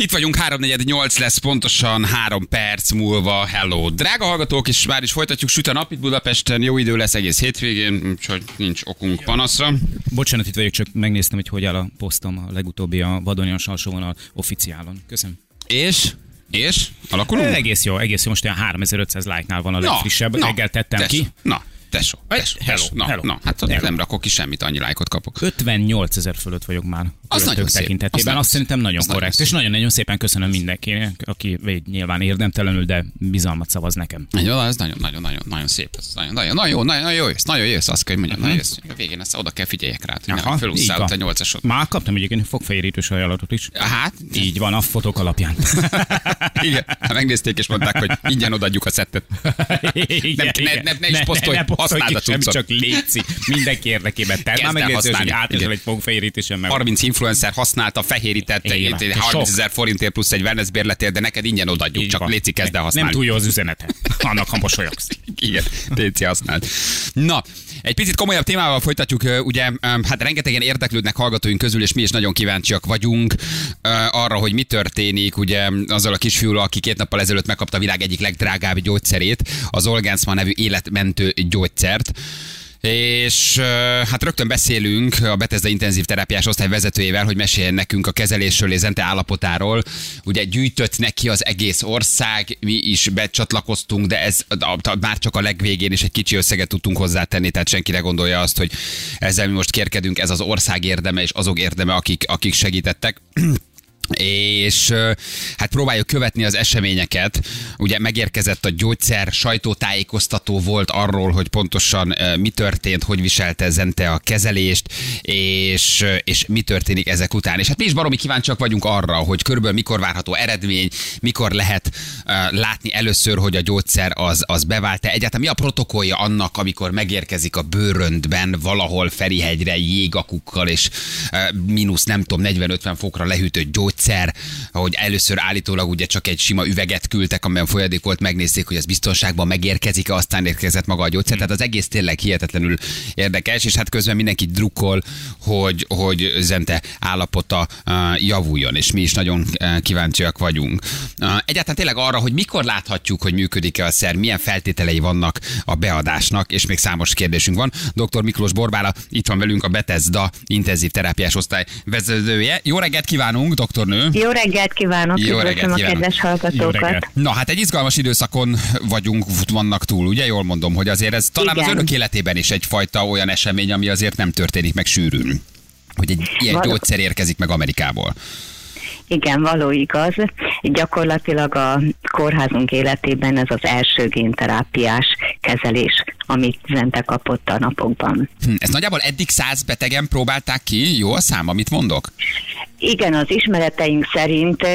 Itt vagyunk, 348 lesz pontosan három perc múlva. Hello, drága hallgatók, és már is folytatjuk. Süt a nap itt Budapesten, jó idő lesz egész hétvégén, úgyhogy nincs okunk panaszra. Bocsánat, itt vagyok, csak megnéztem, hogy hogy áll a posztom a legutóbbi a Vadonyan Salsóvonal officiálon. Köszönöm. És? És? Alakulunk? Egész jó, egész jó. Most olyan 3500 like-nál van a legfrissebb. na, Reggel tettem tesó, ki. Na, tesó, tesó, Hello, tesó. Na, hello. na, hát Hello. nem rakok ki semmit, annyi lájkot kapok. 58 ezer fölött vagyok már. Az nagyon szép. tekintetében. Az nagyon Azt szerintem nagyon az nagyon korrekt. szép. És nagyon-nagyon szépen köszönöm mindenkinek, aki nyilván érdemtelenül, de bizalmat szavaz nekem. Jó, ez nagyon, nagyon, nagyon, nagyon szép. Ez nagyon, nagyon, nagyon jó, nagyon, nagyon jó jössz, nagyon jó jössz, azt kell, hogy mondjam, nagyon jössz. A végén ezt oda kell figyeljek rá, hogy nem ott a van. nyolcasod. Már kaptam egyébként fogfejérítős ajánlatot is. Hát, Így van, a fotók alapján. igen, megnézték és mondták, hogy ingyen odaadjuk a szettet. Igen, ne- igen. ne- ne is posztolj, ne, ne használd a cuccot. csak létszi mindenki érdekében. Te már megnézed, hogy átesel egy fogfejérítésen meg. 30 influencer használta, fehérített, Igen, egy- egy sok. 30 ezer forintért plusz egy wellness bérletért, de neked ingyen odaadjuk, csak. Léci kezd el Nem használni. túl jó az üzenete. Annak, ha mosolyogsz. Igen, Léci használt. Na, egy picit komolyabb témával folytatjuk, ugye, hát rengetegen érdeklődnek hallgatóink közül, és mi is nagyon kíváncsiak vagyunk arra, hogy mi történik, ugye, azzal a kisfiúval, aki két nappal ezelőtt megkapta a világ egyik legdrágább gyógyszerét, az Olgensma nevű életmentő gyógyszert. És hát rögtön beszélünk a Bethesda intenzív terápiás osztály vezetőjével, hogy meséljen nekünk a kezelésről és Zente állapotáról. Ugye gyűjtött neki az egész ország, mi is becsatlakoztunk, de ez már csak a legvégén is egy kicsi összeget tudtunk hozzátenni, tehát senki ne gondolja azt, hogy ezzel mi most kérkedünk, ez az ország érdeme és azok érdeme, akik, akik segítettek és hát próbáljuk követni az eseményeket. Ugye megérkezett a gyógyszer, sajtótájékoztató volt arról, hogy pontosan mi történt, hogy viselte Zente a kezelést, és, és mi történik ezek után. És hát mi is baromi kíváncsiak vagyunk arra, hogy körülbelül mikor várható eredmény, mikor lehet látni először, hogy a gyógyszer az, az bevált-e. Egyáltalán mi a protokollja annak, amikor megérkezik a bőröntben valahol Ferihegyre jégakukkal, és mínusz nem tudom, 40-50 fokra lehűtött gyógyszer, hogy először állítólag ugye csak egy sima üveget küldtek, amiben folyadék volt, megnézték, hogy az biztonságban megérkezik, aztán érkezett maga a gyógyszer. Tehát az egész tényleg hihetetlenül érdekes, és hát közben mindenki drukkol, hogy, hogy Zente állapota uh, javuljon, és mi is nagyon uh, kíváncsiak vagyunk. Uh, egyáltalán tényleg arra, hogy mikor láthatjuk, hogy működik-e a szer, milyen feltételei vannak a beadásnak, és még számos kérdésünk van. Dr. Miklós Borbála itt van velünk a Bethesda intenzív terápiás osztály vezetője. Jó reggelt kívánunk, doktornő! Jó reggelt kívánok, Jó reggelt a kívánok. kedves hallgatókat. Na hát egy izgalmas időszakon vagyunk, vannak túl, ugye jól mondom, hogy azért ez talán az Igen. önök életében is egyfajta olyan esemény, ami azért nem történik meg sűrűn. Hogy egy ilyen Való- gyógyszer érkezik meg Amerikából. Igen, való igaz. Gyakorlatilag a kórházunk életében ez az első génterápiás kezelés, amit Zente kapott a napokban. Hm, ezt nagyjából eddig száz betegen próbálták ki, jó a szám, amit mondok? Igen, az ismereteink szerint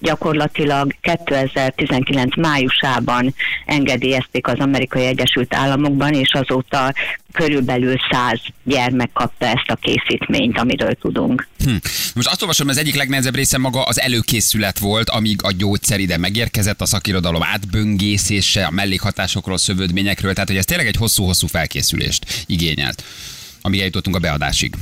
gyakorlatilag 2019 májusában engedélyezték az Amerikai Egyesült Államokban, és azóta körülbelül 100 gyermek kapta ezt a készítményt, amiről tudunk. Hm. Most azt olvasom, az egyik legnehezebb része maga az előkészület volt, amíg a gyógyszer ide megérkezett, a szakirodalom átböngészése, a mellékhatásokról, szövődményekről, tehát hogy ez tényleg egy hosszú-hosszú felkészülést igényelt, amíg eljutottunk a beadásig.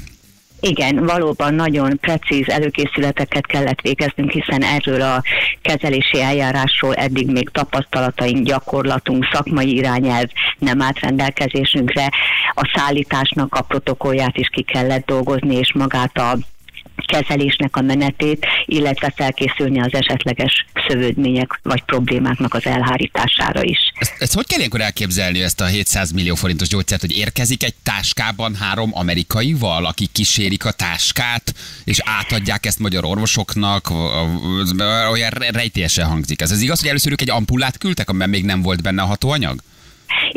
Igen, valóban nagyon precíz előkészületeket kellett végeznünk, hiszen erről a kezelési eljárásról eddig még tapasztalataink, gyakorlatunk, szakmai irányelv nem állt rendelkezésünkre. A szállításnak a protokollját is ki kellett dolgozni, és magát a kezelésnek a menetét, illetve felkészülni az esetleges szövődmények vagy problémáknak az elhárítására is. Ezt, ezt hogy kell ilyenkor elképzelni ezt a 700 millió forintos gyógyszert, hogy érkezik egy táskában három amerikaival, akik kísérik a táskát, és átadják ezt magyar orvosoknak, olyan re- rejtélyesen hangzik ez. Ez igaz, hogy először ők egy ampullát küldtek, amiben még nem volt benne a hatóanyag?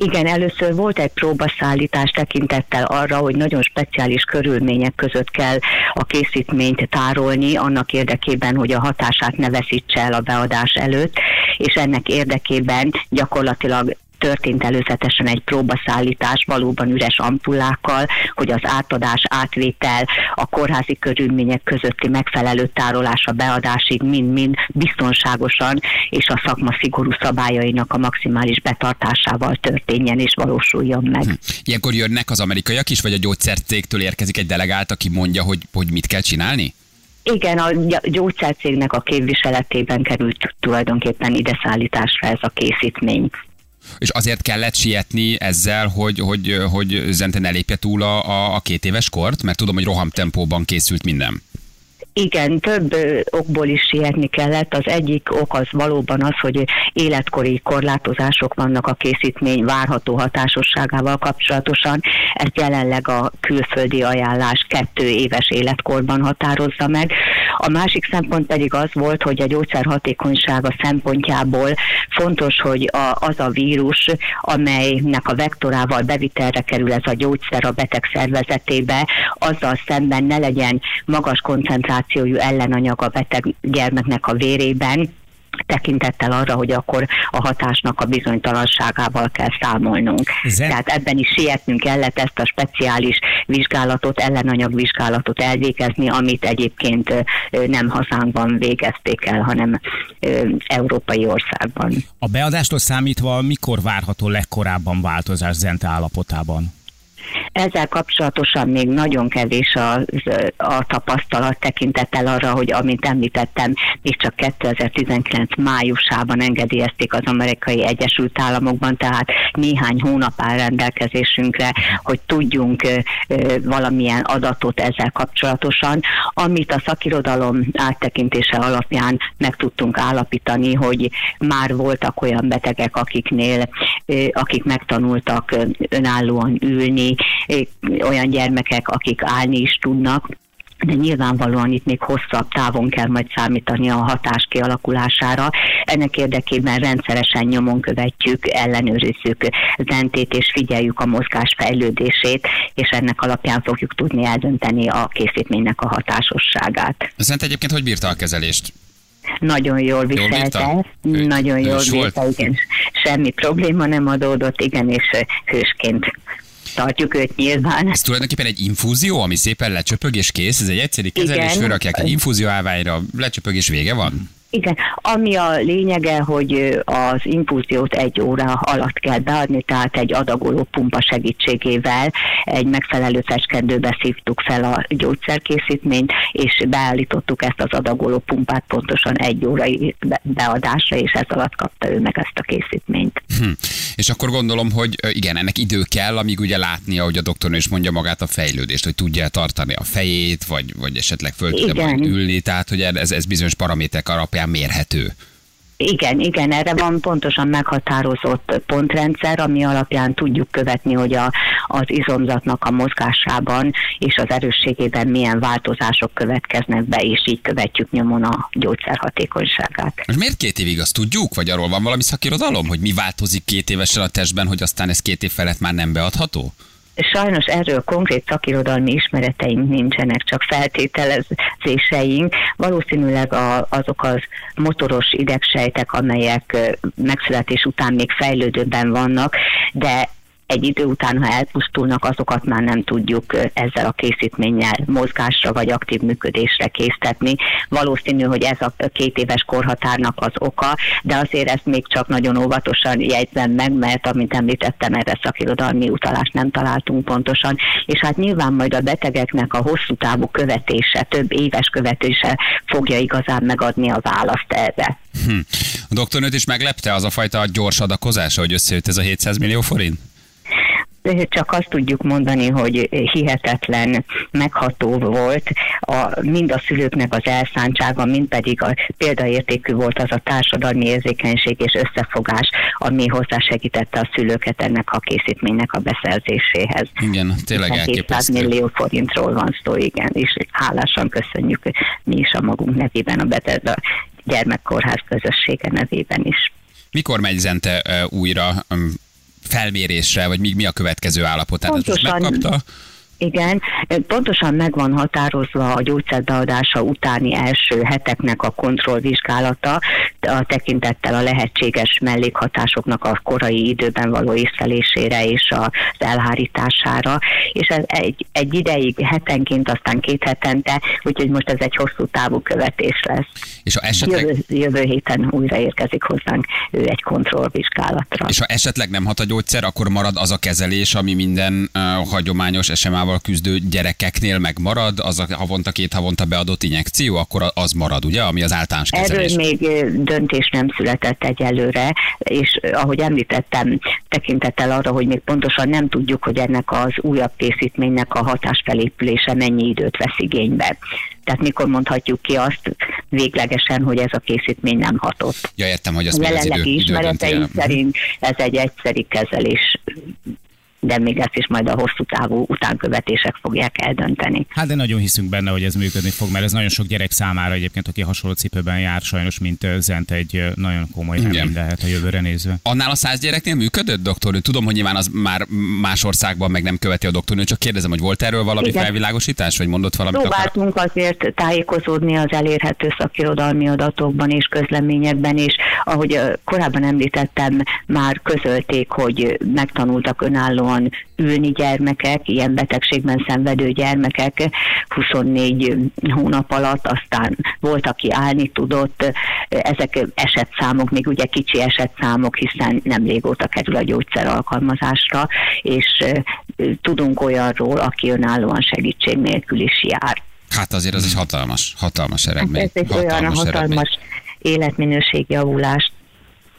Igen, először volt egy próbaszállítás tekintettel arra, hogy nagyon speciális körülmények között kell a készítményt tárolni, annak érdekében, hogy a hatását ne veszítse el a beadás előtt, és ennek érdekében gyakorlatilag történt előzetesen egy próbaszállítás valóban üres ampullákkal, hogy az átadás, átvétel, a kórházi körülmények közötti megfelelő tárolás a beadásig mind-mind biztonságosan és a szakma szigorú szabályainak a maximális betartásával történjen és valósuljon meg. Ilyenkor jönnek az amerikaiak is, vagy a gyógyszercégtől érkezik egy delegált, aki mondja, hogy, hogy mit kell csinálni? Igen, a gyógyszercégnek a képviseletében került tulajdonképpen ide szállításra ez a készítmény. És azért kellett sietni ezzel, hogy, hogy, hogy Zente ne lépje túl a, a két éves kort? Mert tudom, hogy rohamtempóban készült minden. Igen, több okból is sietni kellett. Az egyik ok az valóban az, hogy életkori korlátozások vannak a készítmény várható hatásosságával kapcsolatosan. Ezt jelenleg a külföldi ajánlás kettő éves életkorban határozza meg. A másik szempont pedig az volt, hogy a gyógyszer hatékonysága szempontjából fontos, hogy a, az a vírus, amelynek a vektorával bevitelre kerül ez a gyógyszer a beteg szervezetébe, azzal szemben ne legyen magas koncentráció koncentrációjú ellenanyag a beteg gyermeknek a vérében, tekintettel arra, hogy akkor a hatásnak a bizonytalanságával kell számolnunk. Zen... Tehát ebben is sietnünk kellett ezt a speciális vizsgálatot, ellenanyagvizsgálatot elvégezni, amit egyébként nem hazánkban végezték el, hanem európai országban. A beadástól számítva mikor várható legkorábban változás Zente állapotában? Ezzel kapcsolatosan még nagyon kevés a, a tapasztalat tekintettel arra, hogy amint említettem, még csak 2019 májusában engedélyezték az amerikai Egyesült Államokban, tehát néhány hónap áll rendelkezésünkre, hogy tudjunk valamilyen adatot ezzel kapcsolatosan, amit a szakirodalom áttekintése alapján meg tudtunk állapítani, hogy már voltak olyan betegek, akiknél, akik megtanultak önállóan ülni, olyan gyermekek, akik állni is tudnak, de nyilvánvalóan itt még hosszabb távon kell majd számítani a hatás kialakulására. Ennek érdekében rendszeresen nyomon követjük, ellenőrizzük zentét és figyeljük a mozgás fejlődését, és ennek alapján fogjuk tudni eldönteni a készítménynek a hatásosságát. Zent egyébként hogy bírta a kezelést? Nagyon jól viselte, jól nagyon jól bírta, igen. Semmi probléma nem adódott, igen, és hősként tartjuk őt nyilván. Ez tulajdonképpen egy infúzió, ami szépen lecsöpög és kész, ez egy egyszerű kezelés, fölrakják egy infúzió állványra, lecsöpög és vége van? Igen, ami a lényege, hogy az infúziót egy óra alatt kell beadni, tehát egy adagoló pumpa segítségével egy megfelelő feskendőbe szívtuk fel a gyógyszerkészítményt, és beállítottuk ezt az adagoló pumpát pontosan egy órai beadásra, és ez alatt kapta ő meg ezt a készítményt. Hm. És akkor gondolom, hogy igen, ennek idő kell, amíg ugye látnia, hogy a doktornő is mondja magát a fejlődést, hogy tudja tartani a fejét, vagy, vagy esetleg föl tudja majd ülni, tehát hogy ez, ez bizonyos paraméterek alapján alapján mérhető. Igen, igen, erre van pontosan meghatározott pontrendszer, ami alapján tudjuk követni, hogy a, az izomzatnak a mozgásában és az erősségében milyen változások következnek be, és így követjük nyomon a gyógyszer hatékonyságát. Most miért két évig azt tudjuk, vagy arról van valami szakirodalom, hogy mi változik két évesen a testben, hogy aztán ez két év felett már nem beadható? Sajnos erről konkrét szakirodalmi ismereteink nincsenek, csak feltételezéseink. Valószínűleg a, azok az motoros idegsejtek, amelyek megszületés után még fejlődőben vannak, de egy idő után, ha elpusztulnak, azokat már nem tudjuk ezzel a készítménnyel mozgásra vagy aktív működésre késztetni. Valószínű, hogy ez a két éves korhatárnak az oka, de azért ezt még csak nagyon óvatosan jegyzem meg, mert amint említettem, erre szakirodalmi utalást nem találtunk pontosan, és hát nyilván majd a betegeknek a hosszú távú követése, több éves követése fogja igazán megadni a választ erre. Hm. A doktornőt is meglepte az a fajta gyors adakozása, hogy összejött ez a 700 millió forint? Csak azt tudjuk mondani, hogy hihetetlen megható volt a, mind a szülőknek az elszántsága, mind pedig a példaértékű volt az a társadalmi érzékenység és összefogás, ami hozzásegítette a szülőket ennek a készítménynek a beszerzéséhez. Igen, tényleg elképesztő. millió forintról van szó, igen, és hálásan köszönjük mi is a magunk nevében, a Betesda gyermekkórház közössége nevében is. Mikor megy Zente újra felmérésre, vagy mi, mi a következő állapot? Tehát Pontosan, megkapta? Igen, pontosan meg van határozva a gyógyszerbeadása utáni első heteknek a kontrollvizsgálata. a tekintettel a lehetséges mellékhatásoknak a korai időben való észlelésére és az elhárítására, és ez egy, egy ideig hetenként, aztán két hetente, úgyhogy most ez egy hosszú távú követés lesz. És ha esetleg... Jövő, jövő héten újra érkezik hozzánk ő egy kontrollvizsgálatra. És ha esetleg nem hat a gyógyszer, akkor marad az a kezelés, ami minden uh, hagyományos SMA-val küzdő gyerekeknél megmarad, az a havonta, két havonta beadott injekció, akkor az marad, ugye, ami az általános kezelés. Erről még döntés nem született egyelőre, és ahogy említettem, tekintettel arra, hogy még pontosan nem tudjuk, hogy ennek az újabb készítménynek a hatásfelépülése mennyi időt vesz igénybe. Tehát mikor mondhatjuk ki azt véglegesen, hogy ez a készítmény nem hatott. Ja, értem, hogy az még az idő, ismereteim szerint ez egy egyszeri kezelés de még ezt is majd a hosszú távú utánkövetések fogják eldönteni. Hát de nagyon hiszünk benne, hogy ez működni fog, mert ez nagyon sok gyerek számára egyébként, aki hasonló cipőben jár, sajnos, mint Zent egy nagyon komoly nem lehet a jövőre nézve. Annál a száz gyereknél működött, doktor? Tudom, hogy nyilván az már más országban meg nem követi a doktornő, csak kérdezem, hogy volt erről valami Igen. felvilágosítás, vagy mondott valamit? Próbáltunk akar? azért tájékozódni az elérhető szakirodalmi adatokban és közleményekben, és ahogy korábban említettem, már közölték, hogy megtanultak önállóan van ülni gyermekek, ilyen betegségben szenvedő gyermekek 24 hónap alatt, aztán volt, aki állni tudott, ezek esetszámok, még ugye kicsi esetszámok, hiszen nem régóta kerül a gyógyszer alkalmazásra, és tudunk olyanról, aki önállóan segítség nélkül is jár. Hát azért az egy hatalmas, hatalmas eredmény. Hát ez egy hatalmas olyan hatalmas eredmény. életminőségjavulást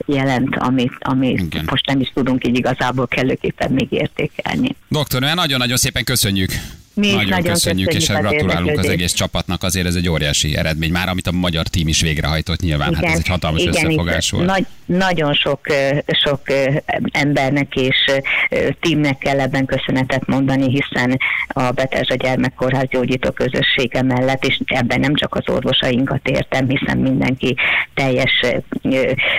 jelent, amit, amit most nem is tudunk így igazából kellőképpen még értékelni. Doktor, nagyon-nagyon szépen köszönjük. Mi nagyon, nagyon köszönjük, köszönjük, és gratulálunk az egész csapatnak, azért ez egy óriási eredmény. Már amit a magyar tím is végrehajtott nyilván, igen, hát ez egy hatalmas igen, összefogás volt. Nagy, nagyon sok, sok embernek és tímnek kell ebben köszönetet mondani, hiszen a Betesda Gyermekkórház gyógyító közössége mellett, és ebben nem csak az orvosainkat értem, hiszen mindenki teljes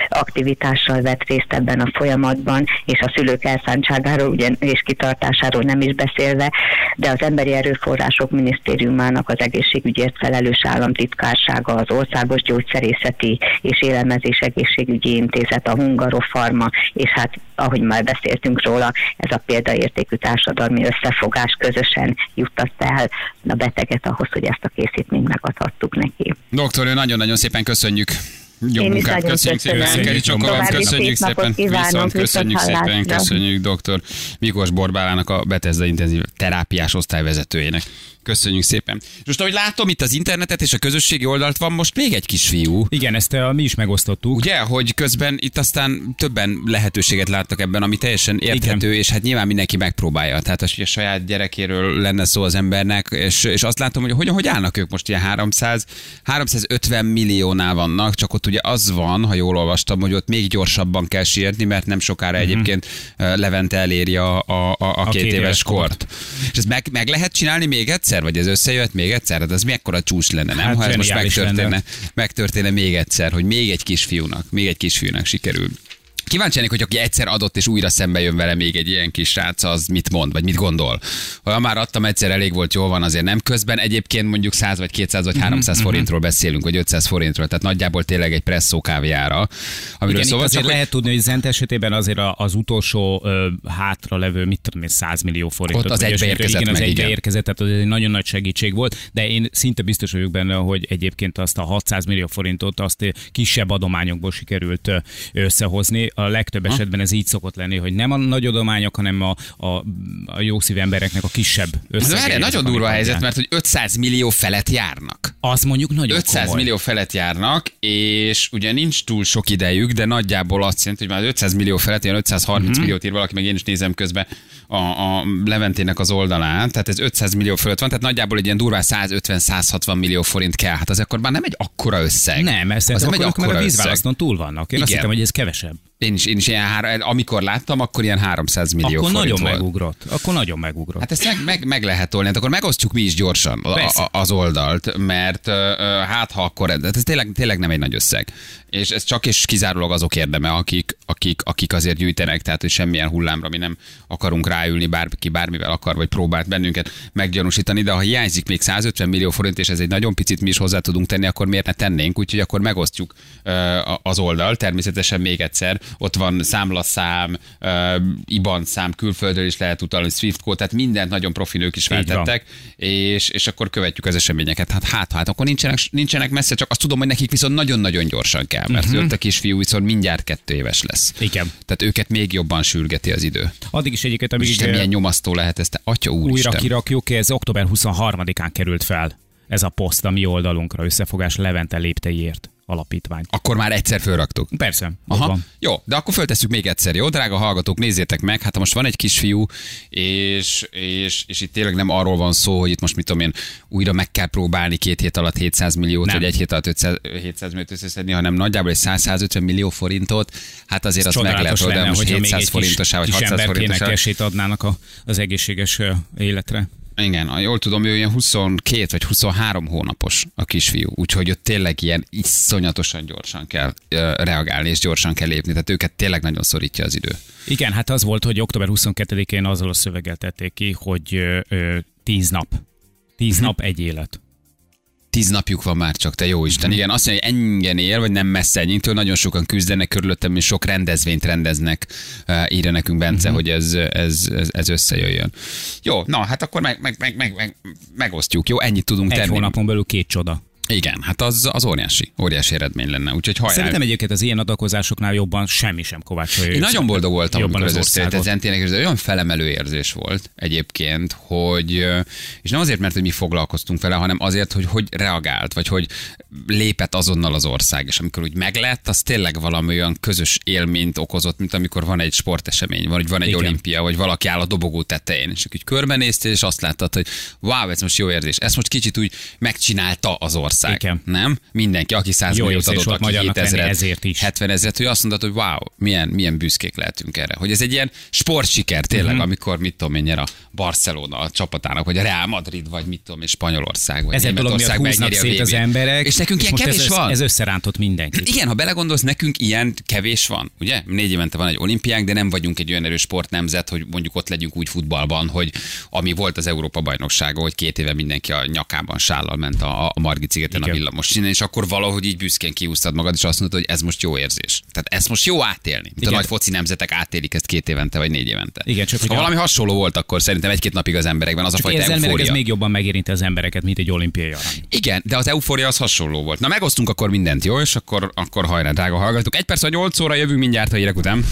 aktivitással vett részt ebben a folyamatban, és a szülők elszántságáról ugye, és kitartásáról nem is beszélve, de az Emberi Erőforrások Minisztériumának az egészségügyért felelős államtitkársága, az Országos Gyógyszerészeti és Élelmezés Egészségügyi Intézet, a Hungarofarma, és hát ahogy már beszéltünk róla, ez a példaértékű társadalmi összefogás közösen juttatta el a beteget ahhoz, hogy ezt a készítményt megadhattuk neki. Doktor, nagyon-nagyon szépen köszönjük. Jó Én munkát, köszönjük szépen. Köszönjük, Csokolom, köszönjük szépen. Viszont köszönjük szépen, köszönjük dr. Mikos Borbálának a Betezda intenzív terápiás osztályvezetőjének. Köszönjük szépen. Most ahogy látom itt az internetet és a közösségi oldalt van most még egy kisfiú. Igen, ezt a, mi is megosztottuk. Ugye, hogy közben itt aztán többen lehetőséget láttak ebben, ami teljesen érthető, Igen. és hát nyilván mindenki megpróbálja. Tehát hogy a saját gyerekéről lenne szó az embernek, és, és azt látom, hogy hogyan, hogy állnak ők most ilyen 300, 350 milliónál vannak, csak ott ugye az van, ha jól olvastam, hogy ott még gyorsabban kell sírni, mert nem sokára uh-huh. egyébként Levente eléri a, a, a, a, a két, két éves kort. kort. És ezt meg, meg lehet csinálni még egyszer? Egyszer, vagy ez összejött még egyszer? Hát ez mekkora csúcs lenne, nem? Hát ha ez most megtörténne, megtörténne még egyszer, hogy még egy kisfiúnak, még egy kisfiúnak sikerül. Kíváncsi lennék, hogy aki egyszer adott és újra szembe jön vele még egy ilyen kis srác, az mit mond, vagy mit gondol. Ha már adtam egyszer, elég volt, jól van, azért nem közben. Egyébként mondjuk 100 vagy 200 vagy 300 mm-hmm. forintról beszélünk, vagy 500 forintról, tehát nagyjából tényleg egy presszó kávéjára. Amiről Igen, szóval azért csak, lehet tudni, hogy Zent esetében azért az utolsó ö, hátra levő, mit tudom én, 100 millió forint. Ott az egybe érkezett igen, az egybe érkezett, tehát az egy nagyon nagy segítség volt, de én szinte biztos vagyok benne, hogy egyébként azt a 600 millió forintot azt kisebb adományokból sikerült összehozni. A legtöbb esetben ez így szokott lenni, hogy nem a nagy adományok, hanem a, a, a jó szív embereknek a kisebb összegei. Ez nagyon durva a helyzet, mert hogy 500 millió felett járnak. Az mondjuk nagyon 500 komoly. millió felett járnak, és ugye nincs túl sok idejük, de nagyjából azt jelenti, hogy már 500 millió felett, ilyen 530 mm-hmm. milliót ír valaki, meg én is nézem közben a, a Leventének az oldalán, tehát ez 500 millió fölött van, tehát nagyjából egy ilyen durván 150-160 millió forint kell. Hát az akkor már nem egy akkora összeg. Nem, ez az nem egy akkora a vízválaszton túl vannak. Én Igen. azt hittem, hogy ez kevesebb. Én is, én is ilyen, amikor láttam, akkor ilyen 300 millió akkor forint nagyon volt. megugrott. Akkor nagyon megugrott. Hát ezt meg, meg, meg lehet tolni, hát akkor megosztjuk mi is gyorsan a, a, az oldalt, mert uh, hát ha akkor, ez tényleg, tényleg nem egy nagy összeg. És ez csak és kizárólag azok érdeme, akik, akik, akik azért gyűjtenek, tehát hogy semmilyen hullámra mi nem akarunk ráülni, bárki bármivel akar, vagy próbált bennünket meggyanúsítani, de ha hiányzik még 150 millió forint, és ez egy nagyon picit mi is hozzá tudunk tenni, akkor miért ne tennénk, úgyhogy akkor megosztjuk az oldal, természetesen még egyszer, ott van számlaszám, IBAN szám, külföldről is lehet utalni, Swift kód, tehát mindent nagyon profi nők is feltettek, és, és akkor követjük az eseményeket. Hát hát, hát akkor nincsenek, nincsenek messze, csak azt tudom, hogy nekik viszont nagyon-nagyon gyorsan kell, mert uh-huh. a kisfiú viszont mindjárt kettő éves lesz. Igen. Tehát őket még jobban sürgeti az idő. Addig is egyébként, amíg Isten, milyen nyomasztó lehet ezt, atya úr újra kirakjuk, ez október 23-án került fel ez a poszt a mi oldalunkra, összefogás Levente lépteiért alapítvány. Akkor már egyszer fölraktuk. Persze. Aha. Van. Jó, de akkor föltesszük még egyszer, jó? Drága hallgatók, nézzétek meg, hát most van egy kisfiú, és, és, és itt tényleg nem arról van szó, hogy itt most mit tudom én, újra meg kell próbálni két hét alatt 700 milliót, nem. vagy egy hét alatt 500, 700 milliót összeszedni, hanem nagyjából egy 100-150 millió forintot, hát azért Ez azt meg lehet, de most 700 forintosá, vagy 600 forintosá. esét adnának a, az egészséges életre. Igen, jól tudom, ő ilyen 22 vagy 23 hónapos a kisfiú, úgyhogy ott tényleg ilyen iszonyatosan gyorsan kell reagálni, és gyorsan kell lépni, tehát őket tényleg nagyon szorítja az idő. Igen, hát az volt, hogy október 22-én azzal a szöveggel tették ki, hogy 10 nap. 10 nap egy élet. Tíz napjuk van már csak, te jó Isten. Igen, azt mondja, hogy ennyien él, vagy nem messze ennyitől, nagyon sokan küzdenek körülöttem, és sok rendezvényt rendeznek, írja nekünk Bence, uh-huh. hogy ez, ez, ez, ez összejöjjön. Jó, na, hát akkor meg, meg, meg, meg, meg megosztjuk, jó? Ennyit tudunk Egy tenni. hónapon belül két csoda. Igen, hát az, az óriási, óriási eredmény lenne. Úgyhogy hajrá. Szerintem egyébként az ilyen adakozásoknál jobban semmi sem kovácsolja. Én nagyon boldog voltam, jobban amikor az országot. ez olyan felemelő érzés volt egyébként, hogy, és nem azért, mert hogy mi foglalkoztunk vele, hanem azért, hogy hogy reagált, vagy hogy lépett azonnal az ország, és amikor úgy meglett, az tényleg valami olyan közös élményt okozott, mint amikor van egy sportesemény, vagy van egy Igen. olimpia, vagy valaki áll a dobogó tetején, és akkor körbenéztél, és azt láttad, hogy wow, ez most jó érzés. Ezt most kicsit úgy megcsinálta az ország ország. Igen. Nem? Mindenki, aki 100 Jó milliót adott, aki 7000 ezért is. 70 ezeret, hogy azt mondta, hogy wow, milyen, milyen büszkék lehetünk erre. Hogy ez egy ilyen sportsiker tényleg, uh-huh. amikor mit tudom én, nyer a Barcelona a csapatának, vagy a Real Madrid, vagy mit tudom én, Spanyolország, vagy ez Németország megnyeri szét az emberek. És nekünk és ilyen kevés ez, van. Ez összerántott mindenki. Igen, ha belegondolsz, nekünk ilyen kevés van. Ugye? Négy évente van egy olimpiánk, de nem vagyunk egy olyan erős sportnemzet, hogy mondjuk ott legyünk úgy futballban, hogy ami volt az Európa bajnoksága, hogy két éve mindenki a nyakában sállal ment a, a Margit szigeten Igen. a villamos innen, és akkor valahogy így büszkén kiúztad magad, és azt mondod, hogy ez most jó érzés. Tehát ezt most jó átélni. Mint a nagy foci nemzetek átélik ezt két évente vagy négy évente. Igen, csak ha valami hasonló volt, akkor szerintem egy-két napig az emberekben az a fajta eufória. ez még jobban megérinti az embereket, mint egy olimpiai arany. Igen, de az eufória az hasonló volt. Na megosztunk akkor mindent, jó? És akkor, akkor hajrá, drága hallgatók. Egy perc a 8 óra jövünk mindjárt a hírek után.